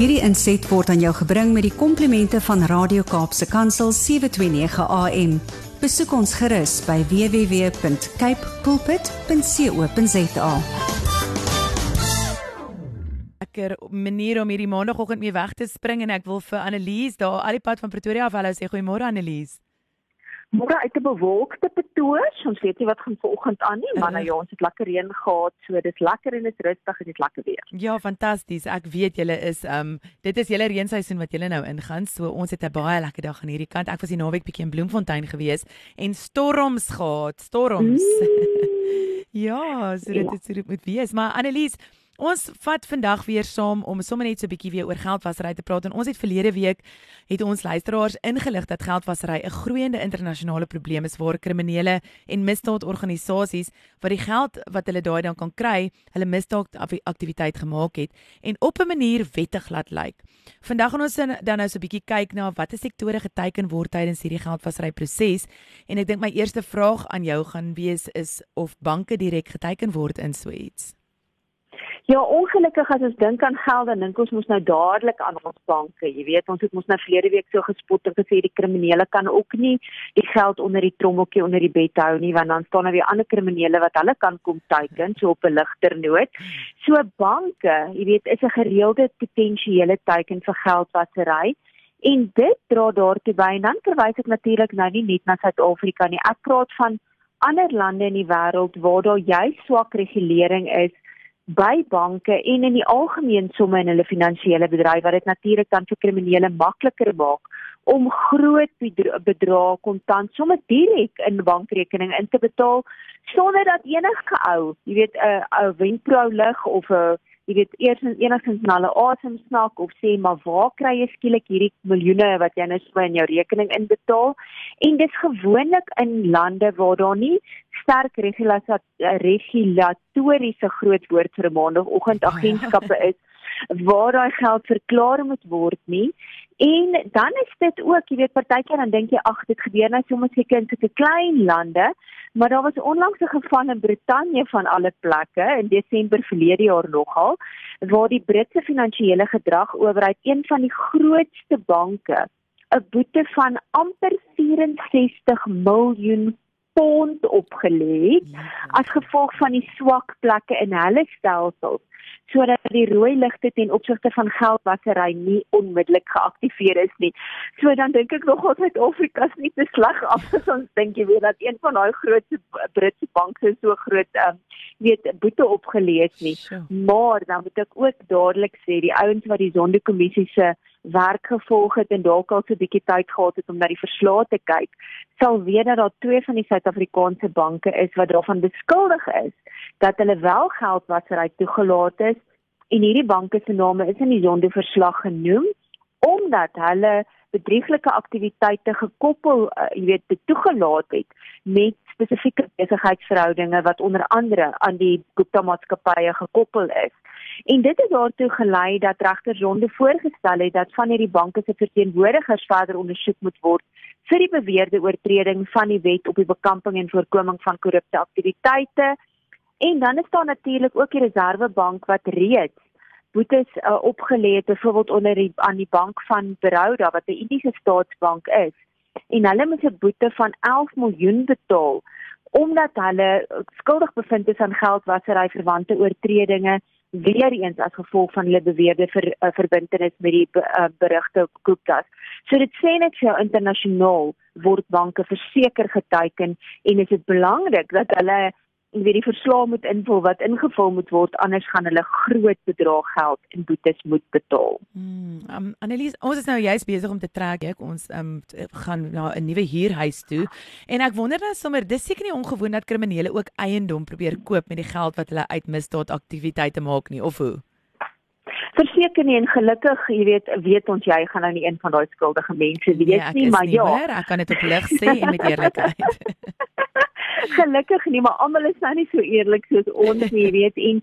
Hierdie inset word aan jou gebring met die komplimente van Radio Kaapse Kansel 729 AM. Besoek ons gerus by www.cape pulpit.co.za. Lekker manier om hierdie maandagooggend mee weg te spring en ek wil vir Annelies daar al die pad van Pretoria af hallo sê goeiemôre Annelies. Môre uit 'n bewolkte Pretoria, ons weet nie wat gaan vanoggend aan nie, maar nou ja, ons het lekker reën gehad, so dit lekker en dit is rustig en dit lekker weer. Ja, fantasties. Ek weet julle is um dit is julle reenseisoen wat julle nou ingaan. So ons het 'n baie lekker dag aan hierdie kant. Ek was die naweek bietjie in Bloemfontein gewees en storms gehad, storms. Mm. ja, so dit het so dit moet wees. Maar Annelies, Ons vat vandag weer saam om sommer net so 'n bietjie weer oor geldwasery te praat en ons het verlede week het ons luisteraars ingelig dat geldwasery 'n groeiende internasionale probleem is waar kriminele en misdaadorganisasies wat die geld wat hulle daai dan kan kry, hulle misdaadaktiwiteit gemaak het en op 'n manier wettig laat lyk. Vandag gaan ons dan nou so 'n bietjie kyk na watter sektore geteken word tydens hierdie geldwasery proses en ek dink my eerste vraag aan jou gaan wees is of banke direk geteken word in so iets. Ja, ongelukkig as ons dink aan geld, dan dink ons mos nou dadelik aan ons banke. Jy weet, ons het mos nou verlede week so gespot en gesê die kriminele kan ook nie die geld onder die trommeltjie onder die bed hou nie, want dan staan daar weer ander kriminele wat hulle kan kom teiken so op 'n ligter noot. So banke, jy weet, is 'n gereelde potensiële teiken vir geldwasery. En dit dra daartoe by en dan verwys ek natuurlik nou nie net na Suid-Afrika nie. Ek praat van ander lande in die wêreld waar daar jy swak regulering is by banke en in die algemeen somme in hulle finansiële bedryf wat dit natuurlik dan vir kriminele makliker maak om groot bedrae kontant sommer direk in bankrekening in te betaal sonder dat enige ou, jy weet 'n ou windprou lig of 'n jy weet eers enigstens na hulle asem snak of sê maar waar kry jy skielik hierdie miljoene wat jy nou so in jou rekening inbetaal? En dis gewoonlik in lande waar daar nie sterk regulatoriese groot woord vir 'n maandagooggend agentskappe is waar daai geld verklaar moet word nie. En dan is dit ook jy weet partykeer dan dink jy ag dit gebeur net soms seker in sulke klein lande. Maar daar was onlangs 'n geval in Brittanje van alle plekke in Desember verlede jaar nogal waar die Britse finansiële gedrag owerheid een van die grootste banke 'n boete van amper 64 miljoen pond opgelê ja. as gevolg van die swak plekke in hulle stelsels sodat die rooi ligte ten opsigte van geldwasery nie onmiddellik geaktiveer is nie. So dan dink ek nog altyd Afrika is nie te sleg af as ons dink jy weet dat een van daai groot Britse banke so groot um, weet boete opgelees nie. Maar dan moet ek ook dadelik sê die ouens wat die sondekommissie se werk gevolg het en dalk al so 'n bietjie tyd gehad het om na die verslae te kyk, sal weet dat daar twee van die Suid-Afrikaanse banke is wat daarvan beskuldig is dat hulle wel geldwasery toegelaat is en hierdie banke se name is in die sondeverslag genoem omdat hulle bedrieglike aktiwiteite gekoppel, uh, jy weet, toegelaat het met spesifieke besigheidsverhoudinge wat onder andere aan die Gupta maatskappye gekoppel is. En dit het daartoe gelei dat regter Ronde voorgestel het dat van hierdie banke se verteenwoordigers verder ondersoek moet word vir die beweerde oortreding van die wet op die bekamping en voorkoming van korrupte aktiwiteite. En dan is daar natuurlik ook die Reservebank wat reeds boetes uh, opgelê het byvoorbeeld onder die aan die bank van Baroda wat 'n Indiese staatsbank is. En hulle moet 'n boete van 11 miljoen betaal omdat hulle skuldig bevind is aan geldwasery verwante oortredinge weer eens as gevolg van hulle beweerde ver, uh, verbintenis met die uh, berigte Gupta's. So dit sê net vir internasionaal word banke verseker geteken en is dit belangrik dat hulle en wie die verslag moet invul wat ingevul moet word anders gaan hulle groot bedrag geld in boetes moet betaal. Hmm, um, Annelies, ons is nou juist besig om te trek ek ons um, gaan na 'n nuwe huurhuis toe en ek wonder nou sommer dis seker nie ongewoon dat kriminele ook eiendom probeer koop met die geld wat hulle uit misdaadaktiwiteite maak nie of hoe? Verseker nie en gelukkig, jy weet, weet ons jy gaan nou nie een van daai skuldige mense wees nee, nie, maar nie ja. Meer, ek kan dit op lig sê en met eerlikheid. Gelukkig nie, maar almal is nou nie so eerlik soos ons nie, jy weet. En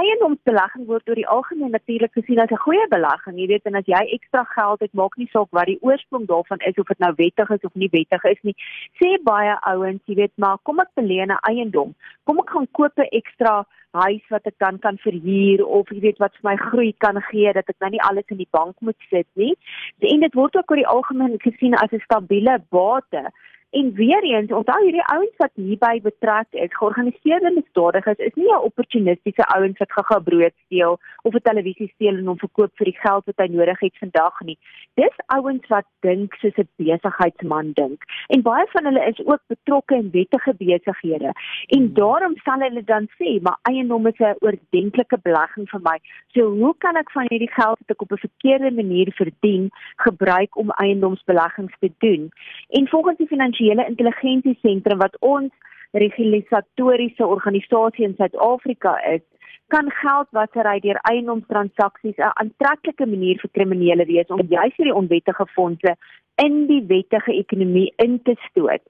eiendomsbelegging word oor die algemeen natuurlik gesien as 'n goeie belegging, jy weet, en as jy ekstra geld het, maak nie saak wat die oorsprong daarvan is of dit nou wettig is of nie wettig is nie. Sê baie ouens, jy weet, maar kom ek belê 'n eiendom. Kom ek gaan koop 'n ekstra huis wat ek dan kan verhuur of jy weet wat vir my groei kan gee dat ek nou nie alles in die bank moet sit nie. En dit word ook oor die algemeen gesien as 'n stabiele bate. En weer eens, onthou hierdie ouens wat hierby betrek is, georganiseerde misdadigers, is nie 'n opportunistiese ouens wat gaga brood steel of 'n televisie steel en hom verkoop vir die geld wat hy nodig het vandag nie. Dis ouens wat dink soos 'n besigheidsman dink. En baie van hulle is ook betrokke in wettige besighede. En hmm. daarom sal hulle dan sê, "Maar eiendom is 'n oordentlike belegging vir my. So hoe kan ek van hierdie geld wat ek op 'n verkeerde manier verdien, gebruik om eiendomsbeleggings te doen?" En volgens die finansiële intelligensie sentrum wat ons regulatoriese organisasie in Suid-Afrika is, kan geldwasery deur eiendomstransaksies 'n aantreklike manier vir kriminele wees om juis hierdie onwettige fondse in die wettige ekonomie in te stoot.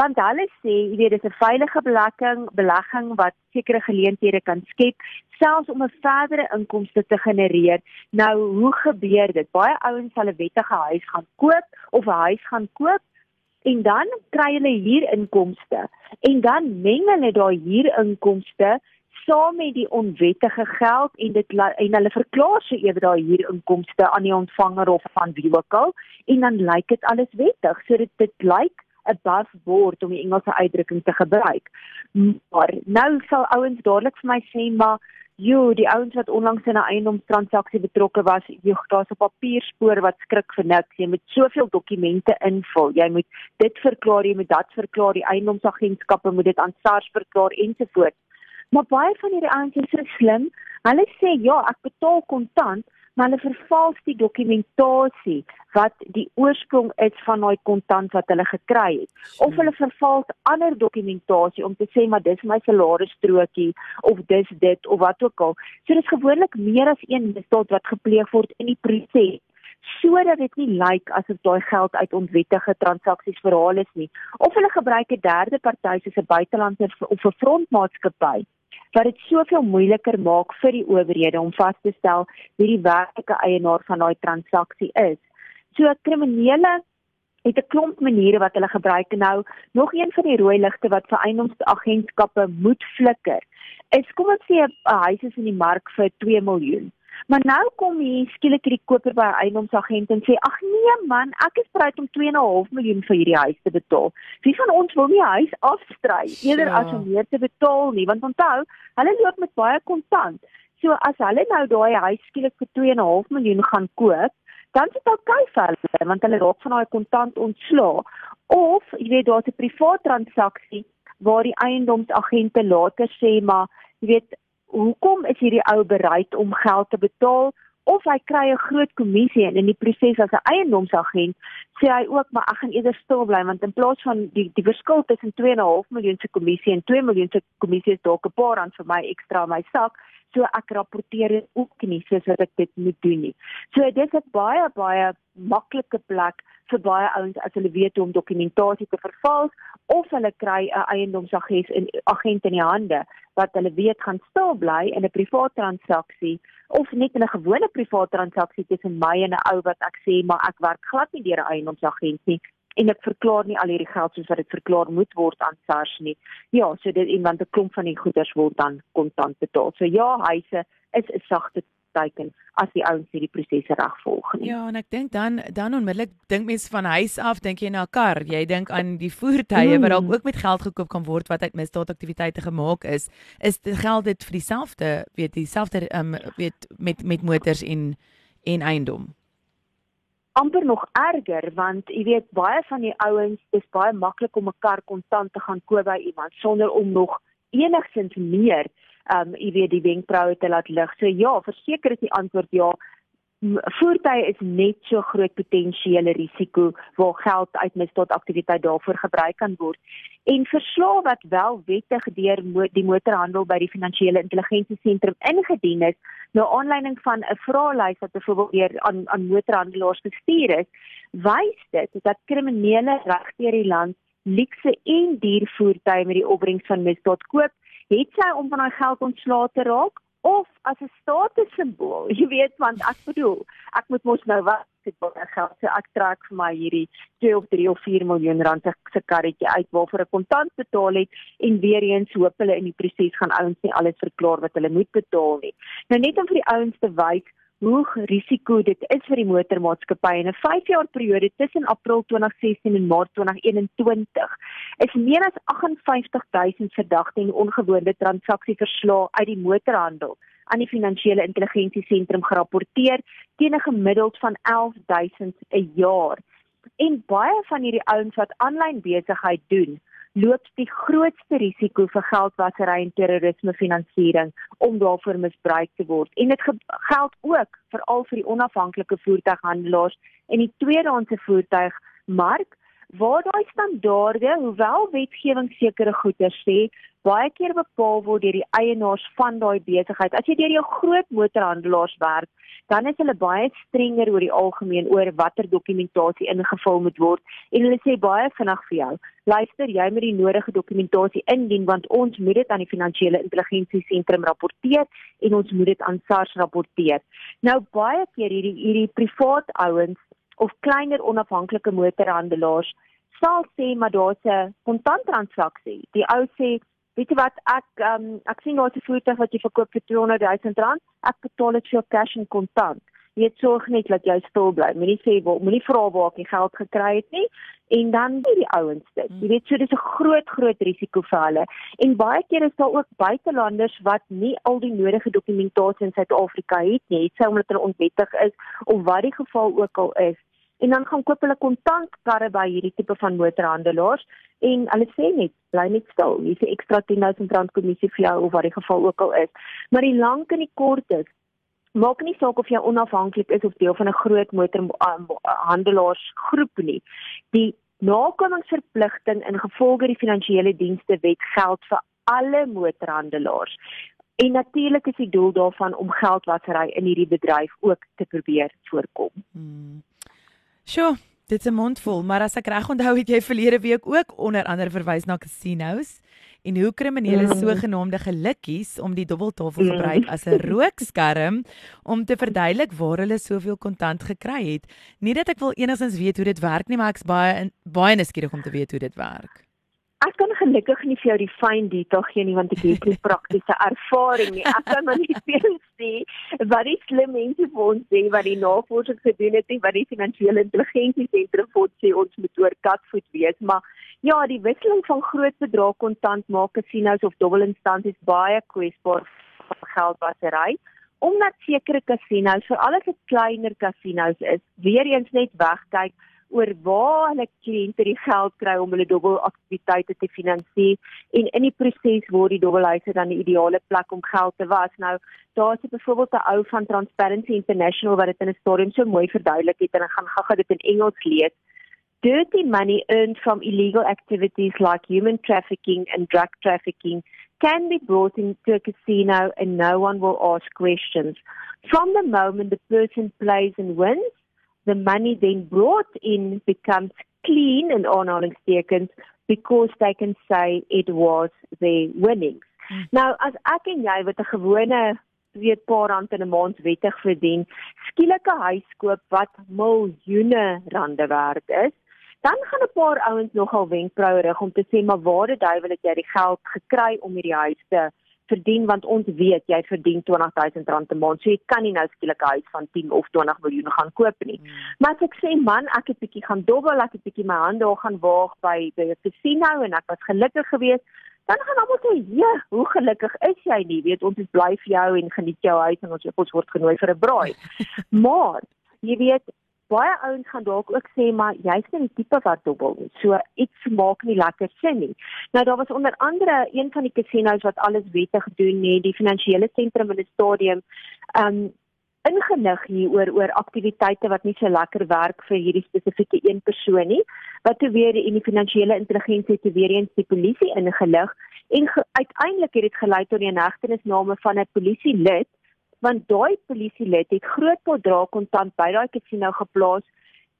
Want hulle sê, jy weet, dis 'n veilige belegging, belegging wat sekere geleenthede kan skep selfs om 'n verdere inkomste te genereer. Nou, hoe gebeur dit? Baie ouens sal 'n wettige huis gaan koop of 'n huis gaan koop en dan kry hulle hier inkomste. En dan meng hulle daai hier inkomste saam met die onwettige geld en dit en hulle verklaar so ewe daai hier inkomste aan die ontvanger of van wie ook al. En dan lyk dit alles wettig. So dit dit lyk above board om die Engelse uitdrukking te gebruik. Maar nou sal ouens dadelik vir my sê maar Jo, die ouens wat onlangs in 'n eiendomstransaksie betrokke was, jy daar's 'n papierspoor wat skrik vir niks. Jy moet soveel dokumente invul. Jy moet dit verklaar, jy moet dat verklaar, die eiendomsagentskappe moet dit aan SARS verklaar ensovoorts. Maar baie van hierdie ouens is so slim. Hulle sê ja, ek betaal kontant, maar hulle vervals die dokumentasie wat die oorsprong is van daai kontant wat hulle gekry het. Of hulle vervals ander dokumentasie om te sê maar dis my salarisstrokie of dis dit of wat ook al. So dis gewoonlik meer as een misdaad wat gepleeg word in die proses sodat dit nie lyk asof daai geld uit onwettige transaksies verhaal is nie of hulle gebruik 'n derde party soos 'n buitelandse of 'n frontmaatskappy wat dit soveel moeiliker maak vir die owerhede om vas te stel wie die werklike eienaar van daai transaksie is. So kriminele het 'n klomp maniere wat hulle gebruik nou. Nog een van die rooi ligte wat vir eiendomsagentskappe moet flikker is kom ons sê 'n huis is in die mark vir 2 miljoen. Maar nou kom hier skielik hierdie koper by 'n eiendomsagent en sê: "Ag nee man, ek is bereid om 2.5 miljoen vir hierdie huis te betaal." Wie van ons wil nie huis afstry eerder ja. as om meer te betaal nie, want onthou, hulle loop met baie kontant. So as hulle nou daai huis skielik vir 2.5 miljoen gaan koop, dan is dit okay vir hulle want hulle raak van daai kontant ontslaa. Of jy weet daar's 'n privaat transaksie waar die eiendomsagente later sê maar jy weet hoekom is hierdie ou bereid om geld te betaal of hy kry 'n groot kommissie en in die proses as 'n eiendomsagent sê hy ook maar ek gaan eerder stil bly want in plaas van die die verskil tussen 2.5 miljoen se kommissie en 2 miljoen se kommissie is dalk 'n paar rand vir my ekstra in my sak so ek rapporteer dit ook nie soos wat ek dit moet doen nie. So dit is 'n baie baie maklike plek vir baie ouens as hulle weet hoe om dokumentasie te vervals of hulle kry 'n eiendomsagent in agent in die hande wat hulle weet gaan stil bly in 'n privaat transaksie of net in 'n gewone privaat transaksie tussen my en 'n ou wat ek sê maar ek werk glad nie deur 'n eiendomsagent nie en ek verklaar nie al hierdie geld soos wat dit verklaar moet word aan SARS nie. Ja, so dit iemand 'n klomp van die goederes word dan kontant betaal. So ja, huise is 'n sagte teken as die ouens hierdie prosesse reg volg nie. Ja, en ek dink dan dan onmiddellik dink mense van huis af dink jy na 'n kar. Jy dink aan die voertuie mm. wat dalk ook met geld gekoop kan word wat uit misdaadaktiwiteite gemaak is. Is dit geld dit vir dieselfde, weet dieselfde ehm um, weet met met motors en en eiendom? amper nog erger want jy weet baie van die ouens dis baie maklik om 'n kar kontant te gaan koop by iemand sonder om nog enigsins meer um jy weet die wenkbroue te laat lig. So ja, verseker is die antwoord ja. Voertuie is net so groot potensiële risiko waar geld uit misdaadaktiwiteit daarvoor gebruik kan word. En verslae wat wel wettig deur die motorhandel by die finansiële intelligensie sentrum ingedien is, nou aanleiding van 'n vraelys wat byvoorbeeld deur aan aan motorhandelaars gestuur is, wys dit dat kriminele regdeur die land luukse en duur voertuie met die opbrengs van misdaad koop het sy om van haar geld ontslae te raak of as 'n statussimbool. Jy weet want ek bedoel, ek moet mos nou wat dit baie geld. So ek trek vir my hierdie 2 of 3 of 4 miljoen rand se karretjie uit waarvoor ek kontant betaal het en weer eens hoop hulle in die proses gaan ouens nie alles verklaar wat hulle moet betaal nie. Nou net om vir die ouens te wys hoe risiko dit is vir die motormaatskappy in 'n 5 jaar periode tussen April 2016 en Maart 2021 is meer as 58000 verdagte en ongewone transaksieverslae uit die motorhandel aan die finansiële intelligensie sentrum gerapporteer teen 'n gemiddeld van 11000 'n jaar. En baie van hierdie ouens wat aanlyn besigheid doen, loop die grootste risiko vir geldwasery en terrorismefinansiering om daarvoor misbruik te word. En dit geld ook veral vir die onafhanklike voertuighandelaars en die tweedehandse voertuigmark waar daai standaarde, hoewel wetgewing sekere goeder sê, baie keer bepaal word deur die eienaars van daai besigheid. As jy deur jou groot motorhandelaars werk, dan is hulle baie strenger oor die algemeen oor watter dokumentasie ingevul moet word en hulle sê baie vinnig vir jou, luister, jy moet die nodige dokumentasie indien want ons moet dit aan die finansiële intelligensie sentrum rapporteer en ons moet dit aan SARS rapporteer. Nou baie keer hierdie hierdie privaat ouens of kleiner onafhanklike motorhandelaars sal sê maar daar's 'n kontanttransaksie. Die ou sê weet jy wat ek um, ek sien daar's 'n voertuig wat jy verkoop vir 200 000 rand ek betaal dit vir jou cash en kontant het sorg net dat jy stil bly. Moenie sê moenie vra waar ek die geld gekry het nie. En dan die, die ouens dit. Jy weet so dis 'n groot groot risiko vir hulle. En baie keer is daar ook buitelanders wat nie al die nodige dokumentasie in Suid-Afrika het nie. Het sy omdat hulle onwettig is of wat die geval ook al is. En dan gaan koop hulle kontant karre by hierdie tipe van motorhandelaars en hulle sê net bly net stil. Hier's 'n ekstra 10000 rand kommissie vir jou of wat die geval ook al is. Maar die lank en die kort is maak nie saak of jy onafhanklik is of deel van 'n groot motorhandelaars groep nie die nakomingsverpligting in gevolge die finansiële dienste wet geld vir alle motorhandelaars En natuurlik is die doel daarvan om geldwasery in hierdie bedryf ook te probeer voorkom. Hmm. Sjoe, dit is 'n mondvol, maar as ek reg onthou het jy verlede week ook onder andere verwys na casinos en hoe kriminele mm. sogenaamde gelukkies om die dubbeltafel gebruik mm. as 'n rookskerm om te verduidelik waar hulle soveel kontant gekry het. Nie dat ek wil enigstens weet hoe dit werk nie, maar ek's baie baie nuuskierig om te weet hoe dit werk. Ek kan gelukkig nie vir jou die fyn detail gee nie want ek het nie praktiese ervaring nie. Ek kan maar net jou sê wat die slim mense vir ons sê wat die navorsing gedoen het en wat die finansiële intelligensie sentrum vir ons sê ons moet oor katvoet wees, maar ja, die wisseling van groot bedrae kontant maak casinos of dubbelinstansies baie kwesbaar vir geldwasery omdat sekere casinos, veral as dit kleiner casinos is, weer eens net wegkyk oor waar hulle kliënte die geld kry om hulle dubbelaktiwiteite te finansier en in die proses word die dubbelhuise dan die ideale plek om geld te was. Nou daar's byvoorbeeld 'n ou van Transparency International wat dit in 'n stadium so mooi verduidelik het en ek gaan gou-gou dit in Engels lees. Dirty money earned from illegal activities like human trafficking and drug trafficking can be brought into a casino and no one will ask questions. From the moment the person plays and wins, the money then brought in becomes clean in aanhalingstekens because they can say it was their winnings. Hmm. Nou as ek en jy wat 'n gewone weet paar rand in 'n maand wettig verdien, skielik 'n huis koop wat miljoene rande werd is, dan gaan 'n paar ouens nogal wenkbroue rig om te sê maar waar het jy wil dat jy die geld gekry om hierdie huis te verdien want ons weet jy verdien R20000 'n maand. So jy kan nie nou skielik 'n huis van 10 of 20 miljoen gaan koop nie. Hmm. Maar as ek sê man, ek het bietjie gaan dobbel, ek het bietjie my hande daar gaan waag by by 'n casino en ek was gelukkig geweest, dan gaan almal sê, "Ja, hoe gelukkig is jy nie? Weet ons is bly vir jou en geniet jou huis en ons ons word genooi vir 'n braai." maar jy weet baie ouens gaan dalk ook sê maar jy's nie die tipe wat dobbel nie. So iets maak nie lekker sin nie. Nou daar was onder andere een van die casinos wat alles wettig doen nie, die finansiële sentrum in die stadium. Um ingenig hier oor oor aktiwiteite wat nie so lekker werk vir hierdie spesifieke een persoon nie wat toe weer die finansiële intelligensie te weer eens die polisie ingelig en uiteindelik het dit gelei tot die inhegtenisname van 'n polisielid want daai polisielid het groot bedrag kontant by daai casino geplaas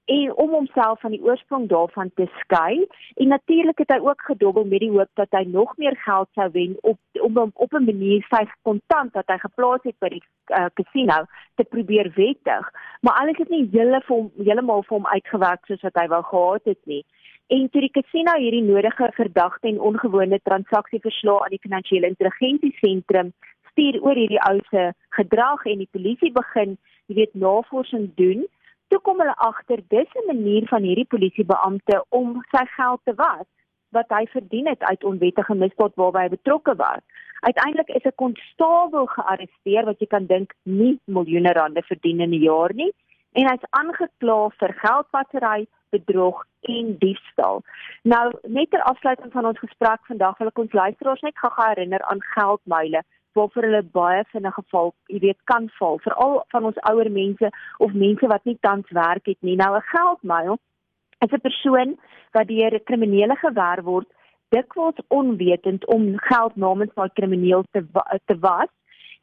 en om homself van die oorsprong daarvan te skei. En natuurlik het hy ook gedobbel met die hoop dat hy nog meer geld sou wen op om op, op 'n manier sy kontant wat hy geplaas het by die uh, casino te probeer wettig. Maar alles het nie hele vir hom heeltemal vir hom uitgewerk soos wat hy wou gehad het nie. En toe die casino hierdie nodige verdagte en ongewone transaksieverslae aan die finansiële intelligensie sentrum stuur oor hierdie ou se gedrag en die polisie begin jy weet navorsing doen toe kom hulle agter dis 'n manier van hierdie polisiebeampte om sy geld te was wat hy verdien het uit onwettige misdaad waarby hy betrokke was. Uiteindelik is 'n konstabel gearresteer wat jy kan dink nie miljoene rande verdien in 'n jaar nie en hy's aangekla vir geldwasery, bedrog en diefstal. Nou net ter afsluiting van ons gesprek vandag wil ek ons luisteraars net gou herinner aan geldmyle waarvoor hulle baie vinnige val, jy weet, kan val, veral van ons ouer mense of mense wat nie tans werk het nie. Nou 'n geldmyl is 'n persoon wat deur 'n kriminele gewer word, dikwels onwetend om geld namens daai krimineel te te was.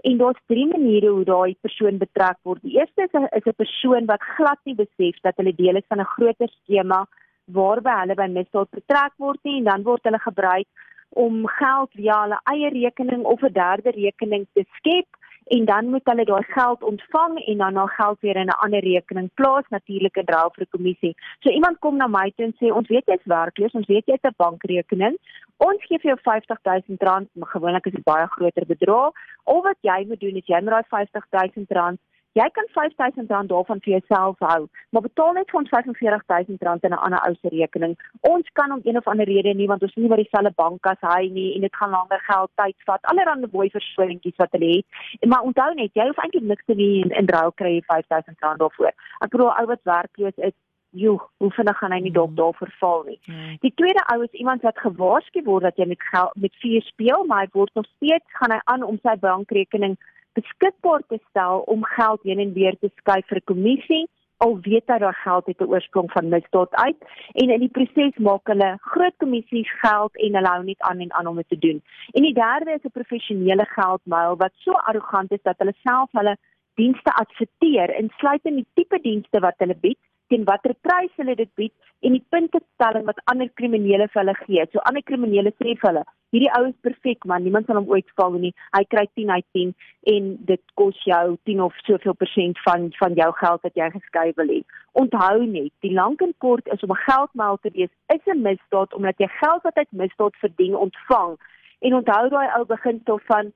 En daar's drie maniere hoe daai persoon betrek word. Die eerste is 'n is 'n persoon wat glad nie besef dat hulle deel is van 'n groter skema waarby hulle by misdaad betrek word nie en dan word hulle gebruik om geld via hulle eie rekening of 'n derde rekening te skep en dan moet hulle daai geld ontvang en dan na geld weer in 'n ander rekening plaas natuurlik in ruil vir 'n kommissie. So iemand kom na my toe en sê ons weet jy's werkloos, ons weet jy het 'n bankrekening. Ons gee vir jou R50000, maar gewoonlik is dit baie groter bedrag. Al wat jy moet doen is jy moet daai R50000 Jy kan R5000 daarvan vir jouself hou, maar betaal net vir ons R45000 in 'n ander ou se rekening. Ons kan om een of ander rede nie want ons nie by dieselfde bank as hy nie en dit gaan langer geld tyd vat. Allerhande mooi verskoningetjies wat hulle het. En maar onthou net, jy hoef eintlik niks te doen in, in ruil kry jy R5000 daarvoor. Ek bedoel ou wat werkloos is Jo, hoe vinnig gaan hy nie dalk mm. daarvoor val nie. Mm. Die tweede ou is iemand wat gewaarsku word dat jy met geld met vuur speel, maar hy word nog steeds gaan hy aan om sy bankrekening beskikbaar te stel om geld heen en weer te skuif vir 'n kommissie al weet dat geld het 'n oorsprong van misdaad uit en in die proses maak hulle groot kommissies geld en hulle hou net aan en aan om dit te doen. En die derde is 'n professionele geldmuil wat so arrogant is dat hulle self hulle dienste adverteer insluitend die tipe dienste wat hulle bied teen watter prys hulle dit bied en die puntetelling wat ander kriminele vir hulle gee. So ander kriminele sê vir hulle, hierdie ou is perfek man, niemand sal hom ooit val nie. Hy kry 10 uit 10 en dit kos jou 10 of soveel persent van van jou geld wat jy geskei wil hê. Onthou net, die lank en kort is om 'n geldmaal te wees is 'n misdaad omdat jy geld wat uit misdaad verdien ontvang. En onthou daai ou beginsel van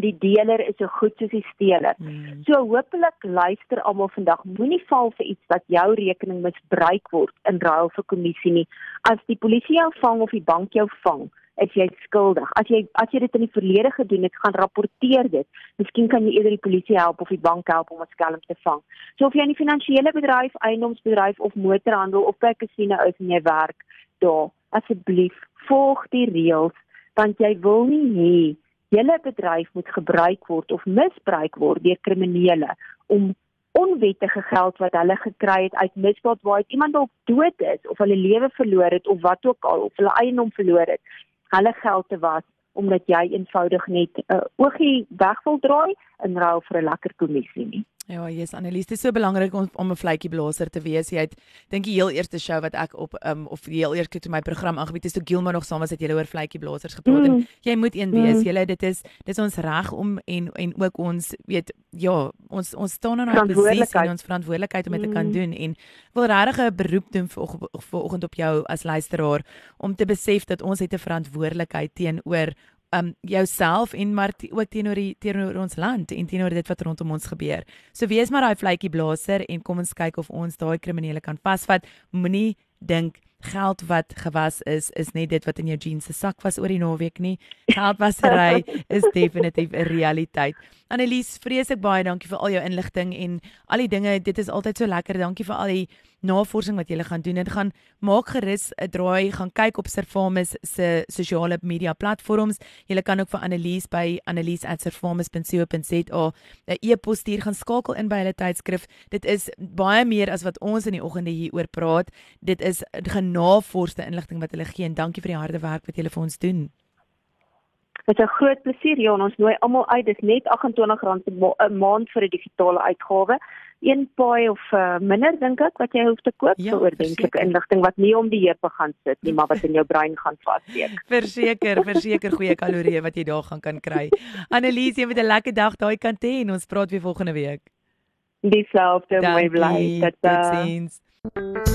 die deler is so goed soos die steler. Hmm. So hopelik luister almal vandag moenie val vir iets dat jou rekening misbruik word in ruil vir kommissie nie. As die polisie jou vang of die bank jou vang, is jy skuldig. As jy as jy dit in die verlede gedoen het, gaan rapporteer dit. Miskien kan jy eerder die polisie help of die bank help om 'n skelm te vang. So of jy in die finansiële bedryf, eiendomsbedryf of motorhandel of by 'n kasino is en jy werk daar, asseblief volg die reëls want jy wil nie hê julle bedryf moet gebruik word of misbruik word deur kriminele om onwettige geld wat hulle gekry het uit misdaad waar iemand dalk dood is of hulle lewe verloor het of wat ook al of hulle eiendom verloor het hulle geld te was omdat jy eenvoudig net 'n uh, oogie weg wil draai in ruil vir 'n lekker kommissie nie Ja, yes, Annelies, dit is so belangrik om om 'n vletjie blaser te wees. Jy het dink die heel eerste show wat ek op um of die heel eerste toe my program aangebied het, is toe Gilma nog saam was het jy oor vletjie blasers gepraat mm. en jy moet een wees. Mm. Jy dit is dit is ons reg om en en ook ons weet ja, ons ons staan in 'n posisie en ons verantwoordelikheid om dit mm. te kan mm. doen en wil regtig 'n beroep doen vir vir oggend op jou as luisteraar om te besef dat ons het 'n verantwoordelikheid teenoor um jouself en maar ook teenoor die teenoor ons land en teenoor dit wat rondom ons gebeur. So wees maar daai vletjie blaser en kom ons kyk of ons daai kriminele kan vasvat. Moenie dink geld wat gewas is is net dit wat in jou jeans se sak was oor die naweek nie. Geldwasery is definitief 'n realiteit. Annelies, vreeslik baie dankie vir al jou inligting en al die dinge. Dit is altyd so lekker. Dankie vir al die navorsing wat jy gaan doen. Dit gaan maak gerus 'n draai, gaan kyk op Servamus se sosiale media platforms. Jy kan ook vir Annelies by annelies@servamus.co.za 'n e-pos stuur, gaan skakel in by hulle tydskrif. Dit is baie meer as wat ons in die oggende hier oor praat. Dit is genavorsde inligting wat hulle gee en dankie vir die harde werk wat julle vir ons doen. Dit is 'n groot plesier hier. Ons nooi almal uit. Dis net R28 'n maand vir 'n digitale uitgawe. Een paai of uh, minder dink ek wat jy hoef te koop ja, vir oordentlike inligting wat nie om die heupe gaan sit nie, maar wat in jou brein gaan vassteek. verseker, verseker goeie kalorieë wat jy daar gaan kan kry. Annelies, jy moet 'n lekker dag daai kant hê en ons praat weer volgende week. Dieselfde, mooi bly. Totsiens.